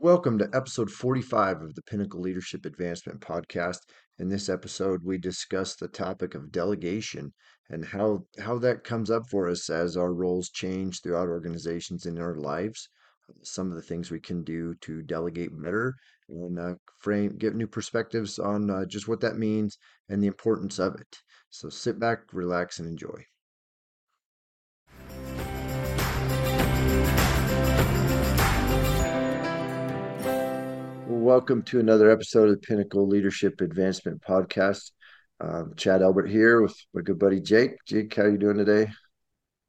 Welcome to episode 45 of the Pinnacle Leadership Advancement Podcast. In this episode, we discuss the topic of delegation and how, how that comes up for us as our roles change throughout organizations in our lives. Some of the things we can do to delegate better and uh, frame, get new perspectives on uh, just what that means and the importance of it. So sit back, relax, and enjoy. Welcome to another episode of the Pinnacle Leadership Advancement Podcast. Um, Chad Albert here with my good buddy Jake. Jake, how are you doing today?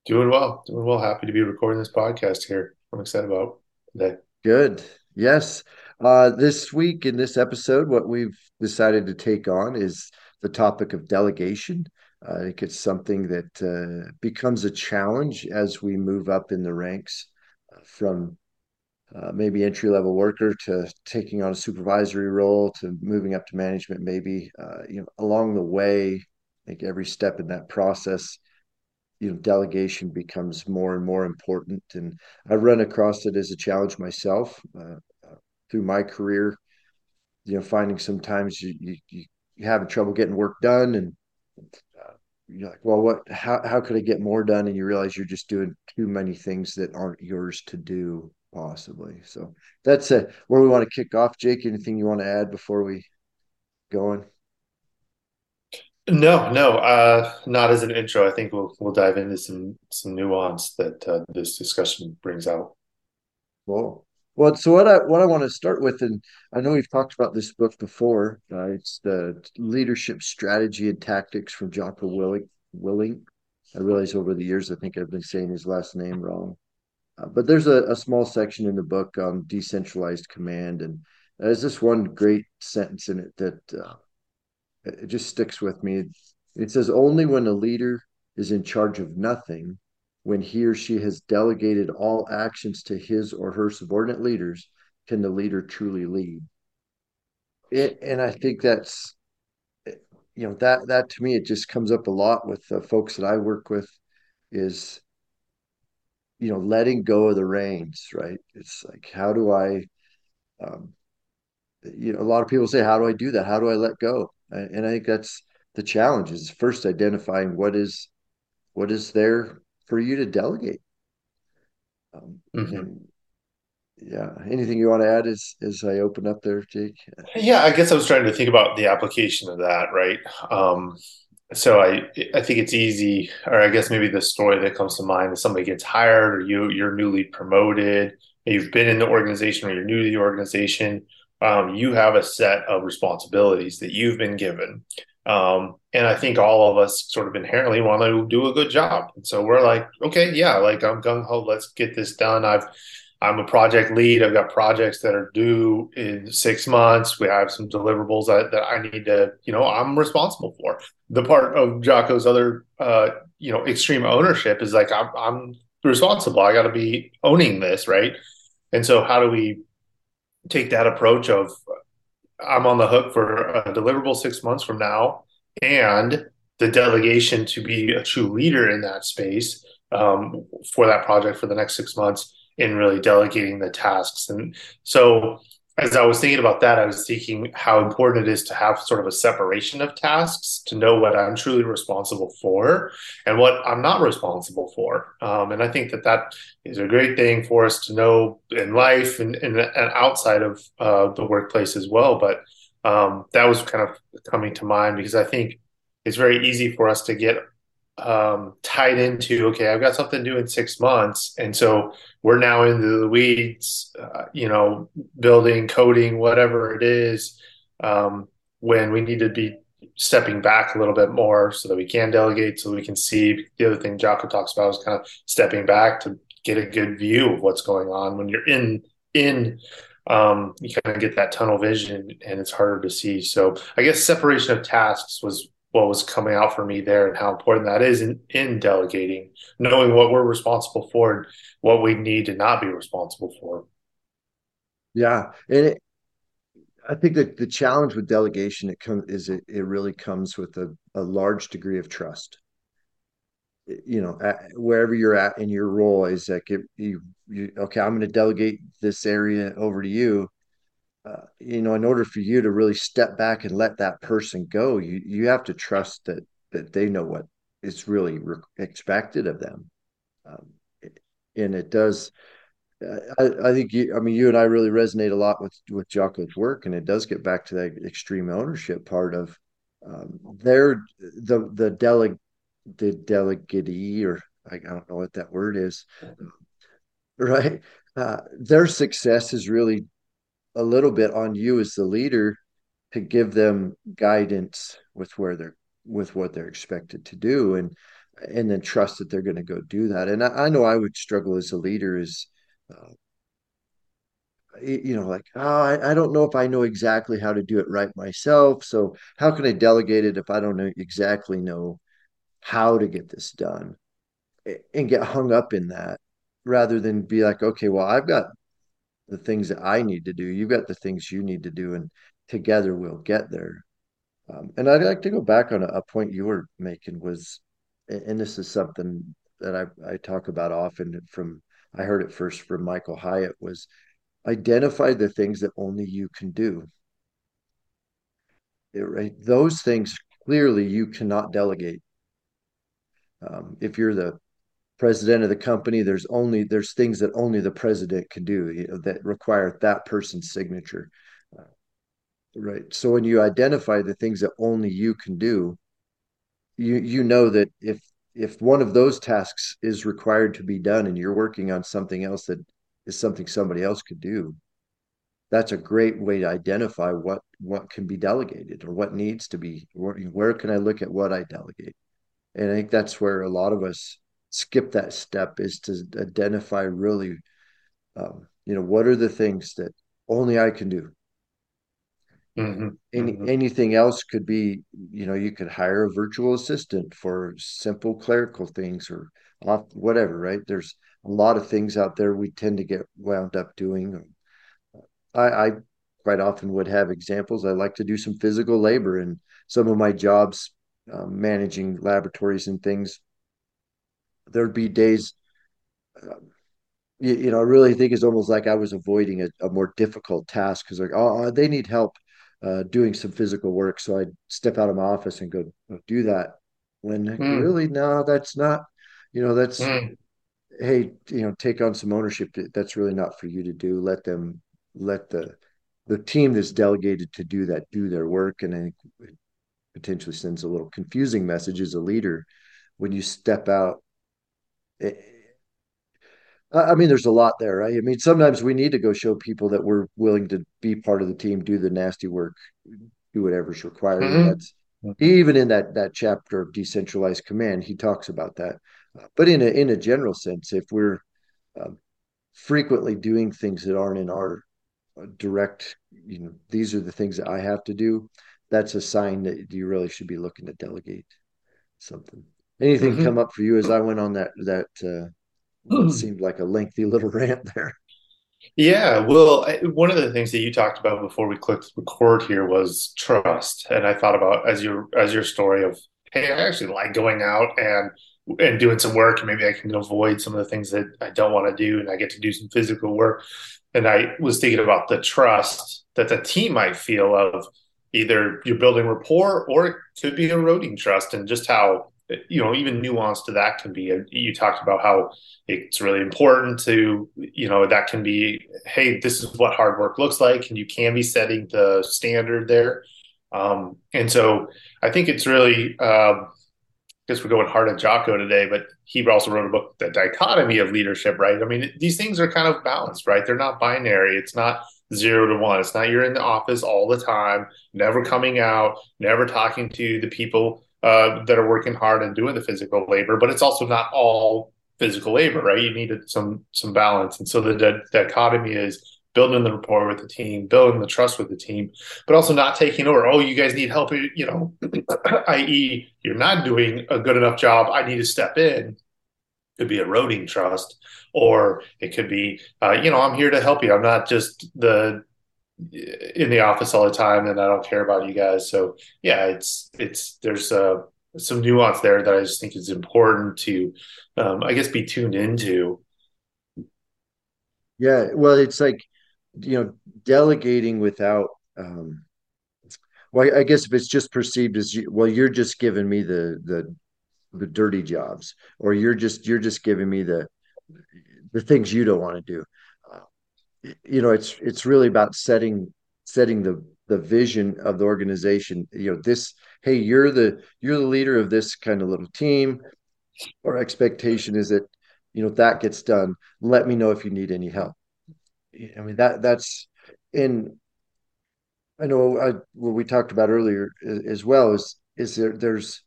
Doing well, doing well. Happy to be recording this podcast here. I'm excited about today. Good. Yes. Uh, this week in this episode, what we've decided to take on is the topic of delegation. Uh, I think it's something that uh, becomes a challenge as we move up in the ranks uh, from uh, maybe entry level worker to taking on a supervisory role to moving up to management maybe uh, you know along the way think every step in that process you know delegation becomes more and more important. And i run across it as a challenge myself uh, uh, through my career you know finding sometimes you, you, you having trouble getting work done and uh, you're like well what how, how could i get more done? And you realize you're just doing too many things that aren't yours to do possibly. So that's it. Where we want to kick off, Jake. Anything you want to add before we go on? No, no, uh, not as an intro. I think we'll we'll dive into some some nuance that uh, this discussion brings out. Cool. Well, so what I what I want to start with, and I know we've talked about this book before. Uh, it's the Leadership Strategy and Tactics from Jocko Willink. Willing. I realize over the years I think I've been saying his last name wrong. Uh, but there's a, a, small section in the book on decentralized command, and there's this one great sentence in it that uh, it just sticks with me. It says, "Only when a leader is in charge of nothing, when he or she has delegated all actions to his or her subordinate leaders, can the leader truly lead." It, and I think that's you know that that to me it just comes up a lot with the folks that I work with is you know letting go of the reins right? It's like how do i um, you know a lot of people say how do i do that? How do i let go? And i think that's the challenge is first identifying what is what is there for you to delegate. Um, mm-hmm. and yeah anything you want to add as as i open up there jake? Yeah i guess i was trying to think about the application of that right? Um so I I think it's easy, or I guess maybe the story that comes to mind is somebody gets hired, or you you're newly promoted, you've been in the organization, or you're new to the organization. Um, you have a set of responsibilities that you've been given, um, and I think all of us sort of inherently want to do a good job. And so we're like, okay, yeah, like I'm gung ho, let's get this done. I've I'm a project lead. I've got projects that are due in six months. We have some deliverables that, that I need to, you know, I'm responsible for. The part of Jocko's other, uh, you know, extreme ownership is like, I'm, I'm responsible. I got to be owning this, right? And so, how do we take that approach of I'm on the hook for a deliverable six months from now and the delegation to be a true leader in that space um, for that project for the next six months? In really delegating the tasks. And so as I was thinking about that, I was thinking how important it is to have sort of a separation of tasks to know what I'm truly responsible for and what I'm not responsible for. Um, and I think that that is a great thing for us to know in life and, and, and outside of uh, the workplace as well. But um, that was kind of coming to mind because I think it's very easy for us to get um, tied into okay i've got something due in six months. And so we're now into the weeds uh, you know building coding whatever it is um, when we need to be stepping back a little bit more so that we can delegate so we can see. The other thing jocko talks about is kind of stepping back to get a good view of what's going on. When you're in in um, you kind of get that tunnel vision and it's harder to see. So i guess separation of tasks was what was coming out for me there and how important that is in, in delegating, knowing what we're responsible for and what we need to not be responsible for. Yeah. And it, I think that the challenge with delegation it comes is it, it really comes with a, a large degree of trust. you know at, wherever you're at in your role is like you, you okay i'm going to delegate this area over to you uh, you know in order for you to really step back and let that person go you you have to trust that that they know what is really re- expected of them um, and it does I, I think you, I mean you and I really resonate a lot with with Jocko's work, and it does get back to that extreme ownership part of um, their the the deleg the delegatee or I, I don't know what that word is, right? Uh, their success is really a little bit on you as the leader to give them guidance with where they're with what they're expected to do and and then trust that they're going to go do that. And I, I, know i would struggle as a leader is uh, you know like oh, I, I don't know if i know exactly how to do it right myself so how can i delegate it if i don't know exactly know how to get this done? And get hung up in that rather than be like okay well i've got the things that i need to do you've got the things you need to do and together we'll get there um, and i'd like to go back on a, a point you were making was and this is something that I, I talk about often from I heard it first from Michael Hyatt was identify the things that only you can do. It, right? Those things clearly you cannot delegate. Um, if you're the president of the company, there's only there's things that only the president can do that require that person's signature. Uh, right. So when you identify the things that only you can do, you you know that if if one of those tasks is required to be done and you're working on something else that is something somebody else could do that's a great way to identify what what can be delegated or what needs to be where, where can i look at what i delegate and i think that's where a lot of us skip that step is to identify really um, you know what are the things that only i can do mm-hmm. any Mm-hmm. anything else could be you know you could hire a virtual assistant for simple clerical things or off whatever right there's a lot of things out there we tend to get wound up doing I, I quite often would have examples. I like to do some physical labor in some of my jobs, um, managing laboratories and things. There'd be days, uh, you, you, know, I really think it's almost like I was avoiding a, a more difficult task because like, oh, they need help uh, doing some physical work. So I'd step out of my office and go, go do that. When Mm. really, no, that's not, you know, that's, Mm. hey, you know, take on some ownership. That's really not for you to do. Let them let the the team that's delegated to do that do their work and i think it potentially sends a little confusing message as a leader when you step out i mean there's a lot there right i mean sometimes we need to go show people that we're willing to be part of the team do the nasty work do whatever's required Mm-hmm. that's even in that that chapter of decentralized command he talks about that but in a in a general sense if we're um, frequently doing things that aren't in our direct, you know, these are the things that I have to do, that's a sign that you really should be looking to delegate something. Anything come up for you as I went on that that uh, what Mm-hmm. seemed like a lengthy little rant there? Yeah, well, I, one of the things that you talked about before we clicked record here was trust, and I thought about as your as your story of, hey, I actually like going out and and doing some work, and maybe I can avoid some of the things that I don't want to do, and I get to do some physical work. And I was thinking about the trust that the team might feel of either you're building rapport or it could be eroding trust, and just how you know even nuance to that can be. You talked about how it's really important to you know that can be hey this is what hard work looks like and you can be setting the standard there um, and so i think it's really um, I guess we're going hard at Jocko today, but he also wrote a book, The Dichotomy of Leadership, right? I mean, these things are kind of balanced, right? They're not binary. It's not zero to one. It's not you're in the office all the time, never coming out, never talking to the people uh, that are working hard and doing the physical labor, but it's also not all physical labor, right? You need some some balance. And so the di- dichotomy is building the rapport with the team, building the trust with the team, but also not taking over. Oh, you guys need help, you know, i.e., you're not doing a good enough job. I need to step in. Could be eroding trust, or it could be, uh, you know, I'm here to help you. I'm not just the in the office all the time, and I don't care about you guys. So yeah, it's it's there's a some nuance there that I just think is important to, um, I guess, be tuned into. Yeah, well, it's like you know, delegating without. Um, well, I guess if it's just perceived as you, well, you're just giving me the the the dirty jobs, or you're just you're just giving me the the things you don't want to do. You know, it's it's really about setting setting the the vision of the organization. You know, this hey, you're the you're the leader of this kind of little team. Our expectation is that you know that gets done. Let me know if you need any help. I mean that that's in. I know I, what we talked about earlier as well is is there there's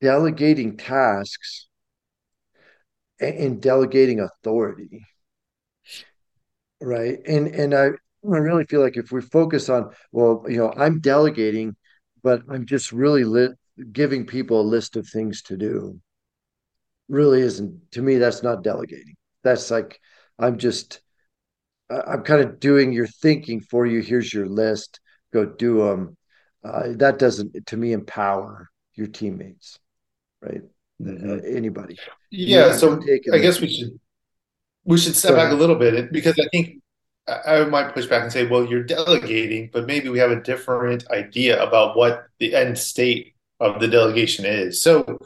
delegating tasks and delegating authority right. And and i i really feel like if we focus on well you know i'm delegating but i'm just really li- giving people a list of things to do. Really isn't to me that's not delegating. That's like i'm just i'm kind of doing your thinking for you. Here's your list. Go do them uh, that doesn't to me empower your teammates. Right? Mm-hmm. uh, anybody. Yeah so i guess we should we should step back a little bit because I think I might push back and say, well, you're delegating, but maybe we have a different idea about what the end state of the delegation is. So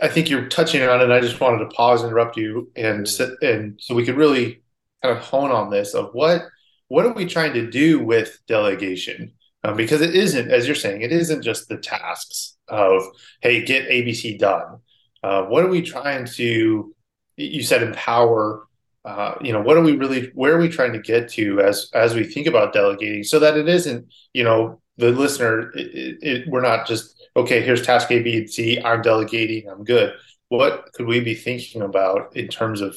I think you're touching on it. I just wanted to pause, interrupt you, and sit, and so we could really kind of hone on this of what what are we trying to do with delegation? Um, because it isn't, as you're saying, it isn't just the tasks of hey, get ABC done. Uh, what are we trying to? You said empower uh, you know what are we really where are we trying to get to as as we think about delegating? So that it isn't you know the listener it, it, we're not just okay here's task a b and c i'm delegating i'm good. What could we be thinking about in terms of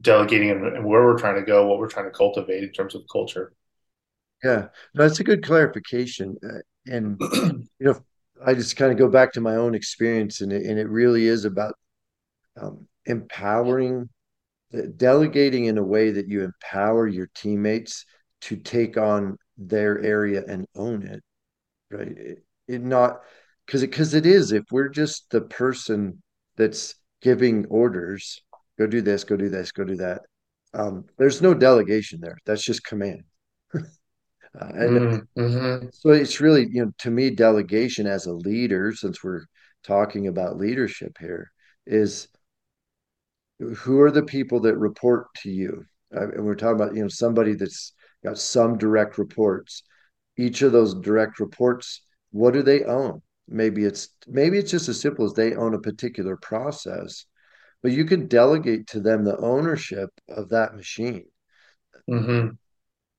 delegating and, and where we're trying to go what we're trying to cultivate in terms of culture? Yeah that's a good clarification uh, and you know i just kind of go back to my own experience and it, and it really is about um, empowering delegating in a way that you empower your teammates to take on their area and own it right? It, it not because it because it is if we're just the person that's giving orders go do this go do this go do that um, there's no delegation there. That's just command. Uh, and mm-hmm. so it's really you know to me delegation as a leader since we're talking about leadership here is who are the people that report to you? Uh, and we're talking about, you know, somebody that's got some direct reports. Each of those direct reports, what do they own? Maybe it's maybe it's just as simple as they own a particular process, but you can delegate to them the ownership of that machine. Mm-hmm.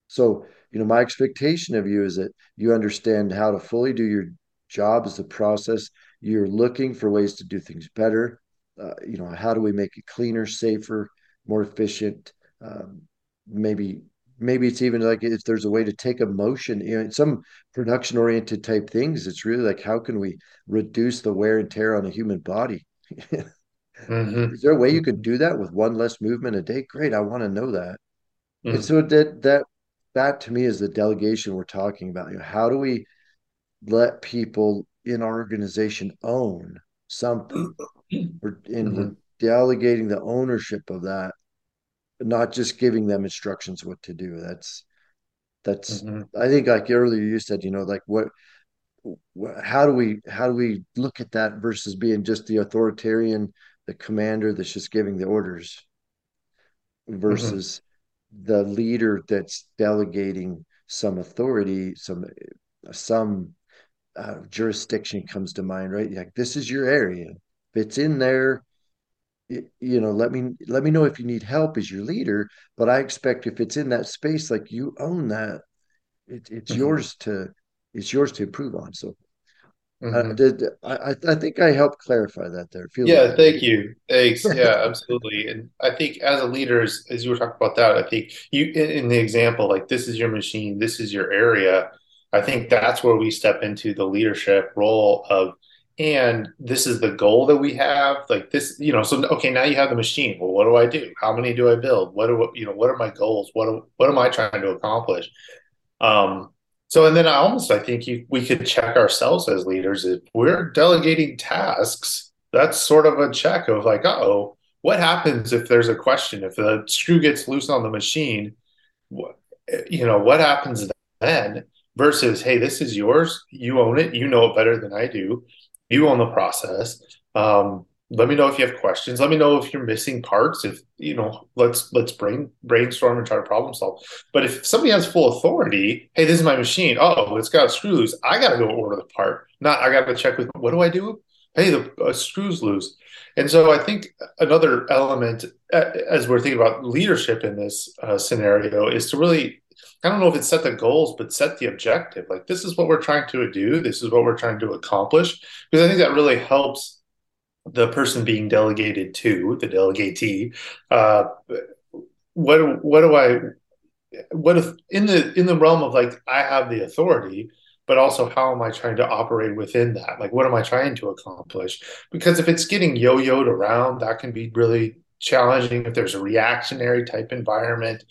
So, you know, my expectation of you is that you understand how to fully do your job as a process. You're looking for ways to do things better uh, you know, how do we make it cleaner, safer, more efficient? Um, maybe maybe it's even like if there's a way to take emotion you know some production oriented type things it's really like how can we reduce the wear and tear on a human body mm-hmm. is there a way you could do that with one less movement a day great i want to know that mm-hmm. and so that that that to me is the delegation we're talking about you know, how do we let people in our organization own something and mm-hmm. delegating the ownership of that, not just giving them instructions what to do. That's that's mm-hmm. I think like earlier you said, you know, like what how do we how do we look at that versus being just the authoritarian the commander that's just giving the orders versus mm-hmm. the leader that's delegating some authority some some uh, jurisdiction comes to mind right like this is your area if it's in there, you know, let me let me know if you need help as your leader. But I expect if it's in that space, like you own that, it, it's mm-hmm. yours to it's yours to improve on. So uh, Mm-hmm. Uh, did I, I think I helped clarify that there. Feel yeah, like thank you. Thanks. Yeah, absolutely. And I think as a leader, as, as you were talking about that, I think you in, in, the example, like this is your machine, this is your area. I think that's where we step into the leadership role of and this is the goal that we have like this you know so okay now you have the machine well what do i do how many do i build what are you know what are my goals what what am i trying to accomplish um So, and then I almost I think you, we could check ourselves as leaders if we're delegating tasks. That's sort of a check of like, oh, what happens if there's a question? If the screw gets loose on the machine, what, you know, what happens then? Versus, hey, this is yours. You own it. You know it better than I do. You own the process. Um, let me know if you have questions. Let me know if you're missing parts. If you know let's let's brain brainstorm and try to problem solve. But if somebody has full authority hey this is my machine. Oh it's got screws i gotta go order the part. Not i gotta check with what do i do? Hey the uh, screws loose. And so i think another element uh, as we're thinking about leadership in this uh, scenario is to really I don't know if it's set the goals, but set the objective. Like this is what we're trying to do. This is what we're trying to accomplish. Because I think that really helps the person being delegated to the delegatee uh, what what do i what if in the in the realm of like i have the authority but also how am i trying to operate within that like what am i trying to accomplish because if it's getting yo-yoed around that can be really challenging if there's a reactionary type environment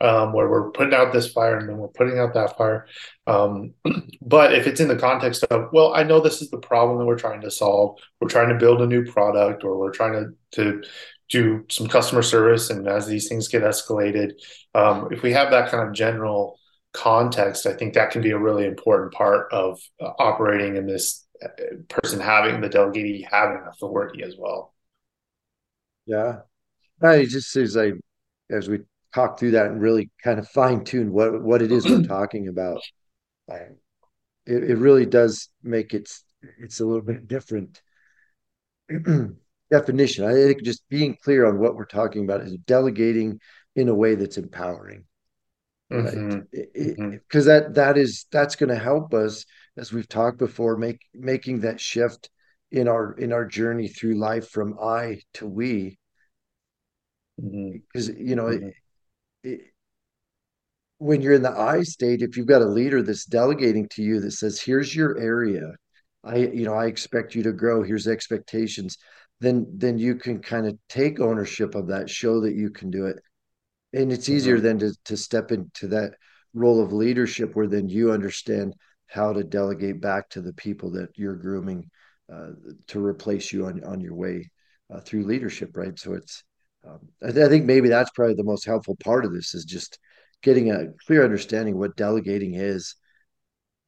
um, where we're putting out this fire and then we're putting out that fire. Um, but if it's in the context of, well, I know this is the problem that we're trying to solve. We're trying to build a new product, or we're trying to to do some customer service, and as these things get escalated, um, if we have that kind of general context, I think that can be a really important part of uh, operating in this uh, person having the delegate having authority as well. Yeah, it just as I as we talk through that and really kind of fine tune what what it is we're talking about. it, it really does make it it's a little bit different definition. I think just being clear on what we're talking about is delegating in a way that's empowering. Because mm-hmm. mm-hmm. that that is that's going to help us as we've talked before make making that shift in our in our journey through life from I to we because mm-hmm. you know mm-hmm when you're in the I state, if you've got a leader that's delegating to you that says, "Here's your area," I you know I expect you to grow. Here's expectations. Then then you can kind of take ownership of that, show that you can do it, and it's easier mm-hmm. then to to step into that role of leadership where then you understand how to delegate back to the people that you're grooming uh, to replace you on on your way uh, through leadership, right? So it's um, I, th- I, think maybe that's probably the most helpful part of this is just getting a clear understanding what delegating is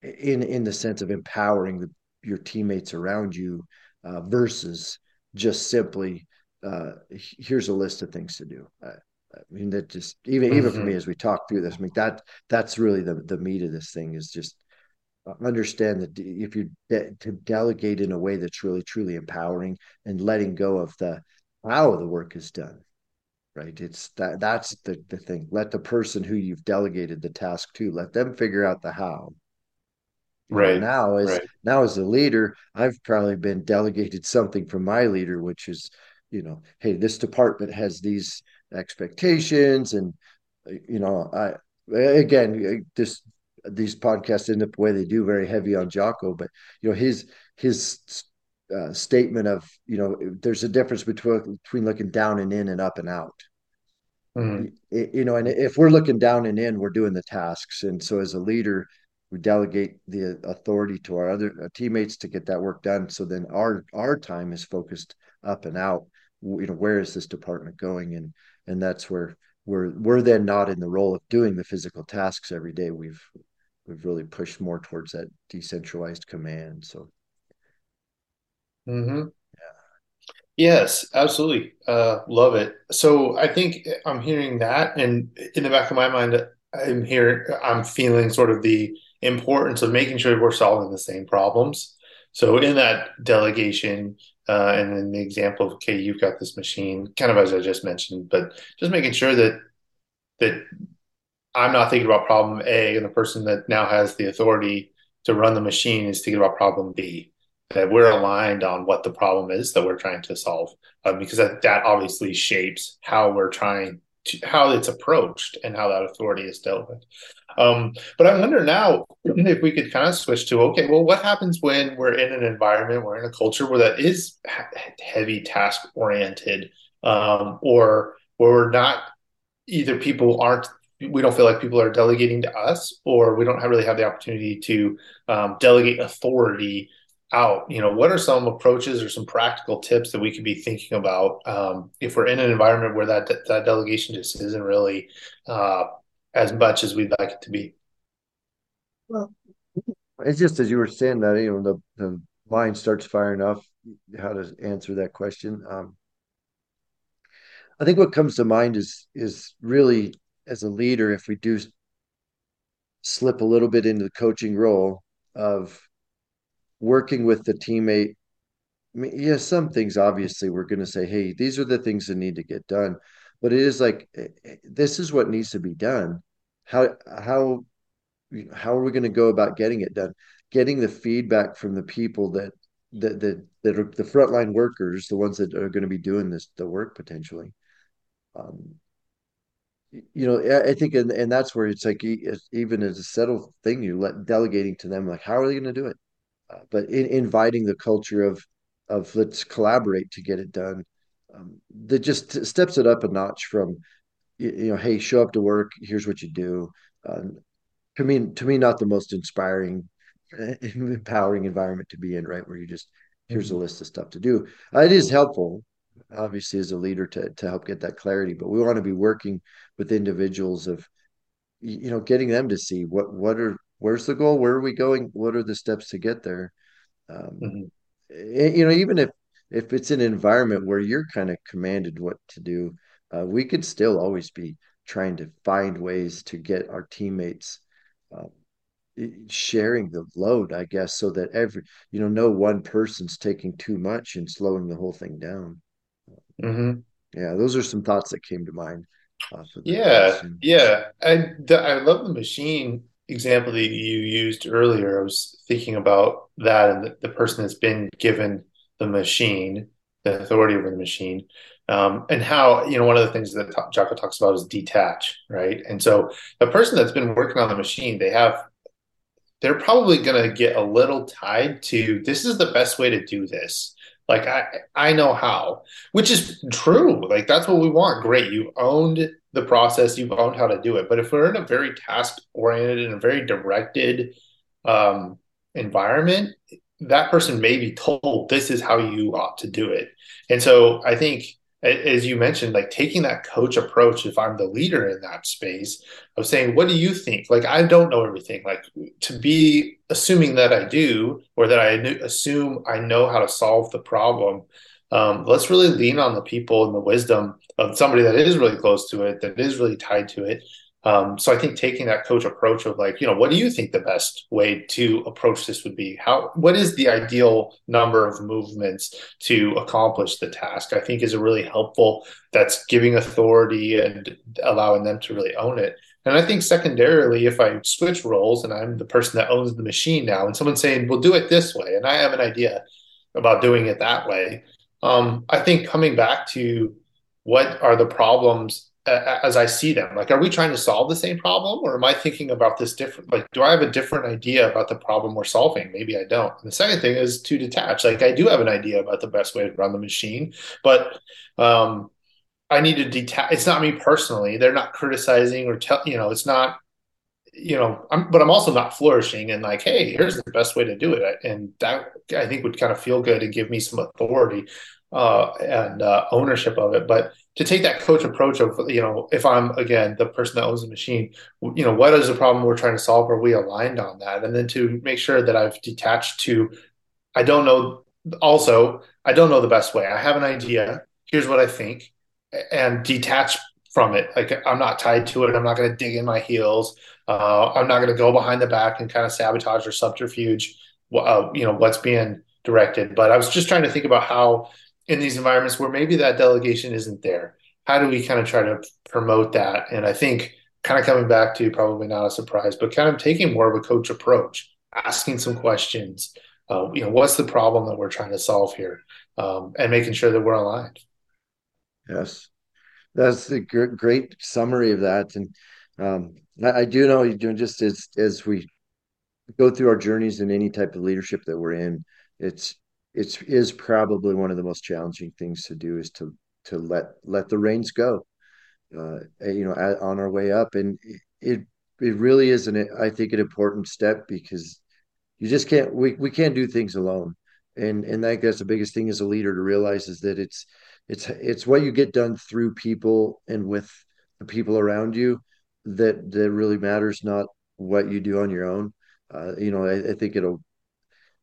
in in the sense of empowering the, your teammates around you uh, versus just simply uh, here's a list of things to do. I, I mean that just even mm-hmm. even for me mm-hmm. as we talk through this, I mean that that's really the the meat of this thing is just uh, understand that if you de- to delegate in a way that's really truly empowering and letting go of the how the work is done right? It's that that's the, the thing. Let the person who you've delegated the task to let them figure out the how. You right know, now as right. now as a leader i've probably been delegated something from my leader which is you know hey this department has these expectations and uh, you know i again uh, this these podcasts end up the way they do very heavy on jocko but you know his his uh, statement of you know there's a difference between between looking down and in and up and out. Mm-hmm. it, you know and if we're looking down and in we're doing the tasks. And so as a leader we delegate the authority to our other uh, teammates to get that work done. So then our our time is focused up and out. You know where is this department going? And and that's where we're we're then not in the role of doing the physical tasks every day. We've we've really pushed more towards that decentralized command. So Mm-hmm. Yes, absolutely. Uh, love it. So I think I'm hearing that, and in the back of my mind, I'm hearing, I'm feeling sort of the importance of making sure we're solving the same problems. So in that delegation, uh, and in the example of okay, you've got this machine, kind of as I just mentioned, but just making sure that that I'm not thinking about problem A, and the person that now has the authority to run the machine is thinking about problem B that we're aligned on what the problem is that we're trying to solve um, because that, that obviously shapes how we're trying to how it's approached and how that authority is dealt with. Um, but i wonder now if we could kind of switch to okay well what happens when we're in an environment we're in a culture where that is heavy task oriented um, or where we're not either people aren't we don't feel like people are delegating to us, or we don't have, really have the opportunity to um, delegate authority out. You know, what are some approaches or some practical tips that we could be thinking about um, if we're in an environment where that that delegation just isn't really uh, as much as we'd like it to be? Well, it's just as you were saying that you know the the mind starts firing off how to answer that question. Um, I think what comes to mind is is really as a leader, if we do slip a little bit into the coaching role of working with the teammate. I mean, yeah, some things obviously we're going to say, hey, these are the things that need to get done, but it is like eh, eh, this is what needs to be done. How how how are we going to go about getting it done? Getting the feedback from the people that that that that are the frontline workers, the ones that are going to be doing this the work potentially. Um, you know, I think, and, and that's where it's like even as a settled thing, you let delegating to them, like, how are they going to do it? Uh, but in, inviting the culture of of let's collaborate to get it done, um, that just steps it up a notch from, you, you know, hey, show up to work. Here's what you do. Um, to me, to me, not the most inspiring, empowering environment to be in, right? Where you just here's a Mm-hmm. list of stuff to do. Uh, it is helpful, obviously, as a leader to to help get that clarity, but we want to be working with individuals of, you know, getting them to see what what are where's the goal, where are we going, what are the steps to get there. Um, Mm-hmm. you know, even if if it's an environment where you're kind of commanded what to do, uh, we could still always be trying to find ways to get our teammates uh, sharing the load, I guess, so that every, you know, no one person's taking too much and slowing the whole thing down. Mm-hmm. Yeah, those are some thoughts that came to mind uh, for Yeah, question. yeah. I the, I love the machine example that you used earlier. I was thinking about that and the, person that's been given the machine, the authority over the machine, um, and how, you know, one of the things that Jocko talks about is detach, right? And so the person that's been working on the machine, they have they're probably going to get a little tied to this is the best way to do this. Like I I know how, which is true. Like that's what we want. Great. You've owned the process, you've owned how to do it. But if we're in a very task oriented and a very directed um, environment, that person may be told this is how you ought to do it. And so I think as you mentioned, like taking that coach approach, if I'm the leader in that space, of saying, what do you think? Like, I don't know everything. Like, to be assuming that I do, or that I assume I know how to solve the problem. Um, let's really lean on the people and the wisdom of somebody that is really close to it, that is really tied to it, um, so I think taking that coach approach of like, you know, what do you think the best way to approach this would be? How, what is the ideal number of movements to accomplish the task? I think is a really helpful. That's giving authority and allowing them to really own it. And I think secondarily, if I switch roles and I'm the person that owns the machine now, and someone's saying, "We'll do it this way," and I have an idea about doing it that way, um, I think coming back to what are the problems as I see them. Like, are we trying to solve the same problem, or am I thinking about this different? Like, do I have a different idea about the problem we're solving? Maybe I don't. And the second thing is to detach. Like, I do have an idea about the best way to run the machine, but um, I need to detach. It's not me personally. They're not criticizing or tell. You know, it's not. You know, I'm, but I'm also not flourishing and like, hey, here's the best way to do it, and that I think would kind of feel good and give me some authority uh, and uh, ownership of it. But to take that coach approach of, you know, if I'm again the person that owns the machine, you know, what is the problem we're trying to solve? Are we aligned on that? And then to make sure that I've detached to, I don't know. Also, I don't know the best way. I have an idea. Here's what I think, and detach from it. Like I'm not tied to it. I'm not going to dig in my heels. Uh, I'm not going to go behind the back and kind of sabotage or subterfuge, uh, you know, what's being directed. But I was just trying to think about how in these environments where maybe that delegation isn't there? How do we kind of try to promote that? And I think kind of coming back to probably not a surprise, but kind of taking more of a coach approach, asking some questions. Uh, you know, what's the problem that we're trying to solve here, um, and making sure that we're aligned. Yes, that's a gr- great summary of that. And um, I, I do know you're doing just as as we go through our journeys in any type of leadership that we're in, it's it's is probably one of the most challenging things to do is to to let let the reins go uh, you know, on our way up. And it it really is an I think an important step because you just can't we, we can't do things alone. And and I that's the biggest thing as a leader to realize is that it's it's it's what you get done through people and with the people around you that that really matters, not what you do on your own. Uh, you know, I, I think it'll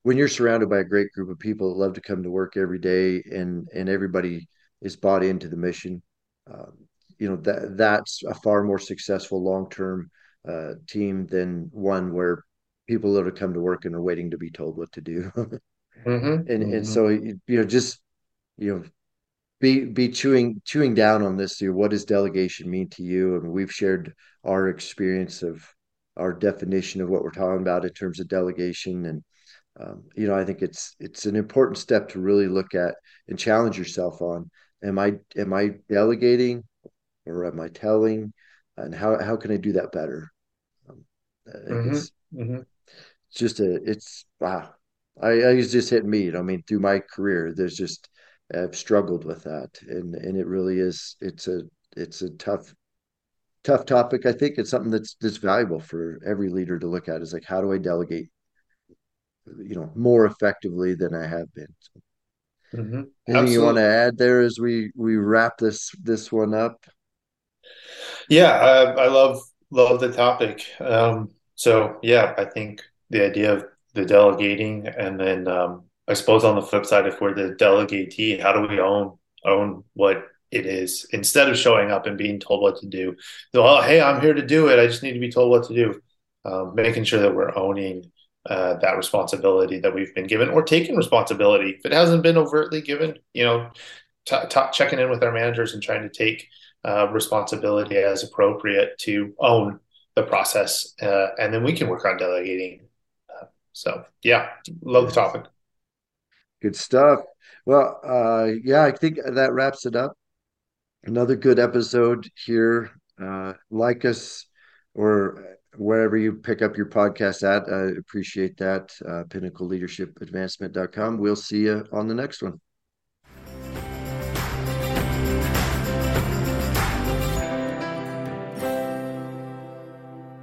when you're surrounded by a great group of people that love to come to work every day and and everybody is bought into the mission um, you know that that's a far more successful long-term uh, team than one where people that have come to work and are waiting to be told what to do Mm-hmm. and and Mm-hmm. so you know just you know be be chewing chewing down on this you know, what does delegation mean to you and we've shared our experience of our definition of what we're talking about in terms of delegation and um, you know, I think it's it's an important step to really look at and challenge yourself on. Am I am I delegating or am I telling? And how how can I do that better? Um, Mm-hmm. it's Mm-hmm. just a it's wow. I, I was just hitting me. I mean, through my career, there's just I've struggled with that, and and it really is. It's a it's a tough tough topic. I think it's something that's that's valuable for every leader to look at. Is like how do I delegate, you know, more effectively than I have been. So Mm-hmm. Anything you want to add there as we we wrap this this one up? Yeah, I, I love love the topic. Um, so yeah, I think the idea of the delegating, and then um, I suppose on the flip side, if we're the delegatee, how do we own own what it is instead of showing up and being told what to do? So, oh, hey, I'm here to do it. I just need to be told what to do. Um, making sure that we're owning uh, that responsibility that we've been given, or taking responsibility if it hasn't been overtly given. You know, t- t- checking in with our managers and trying to take uh, responsibility as appropriate to own the process, uh, and then we can work on delegating. Uh, so, yeah, love the topic. Good stuff. Well, uh, yeah, I think that wraps it up. Another good episode here. Uh, like us or wherever you pick up your podcast at. I appreciate that. Uh, pinnacle leadership advancement.com. We'll see you on the next one.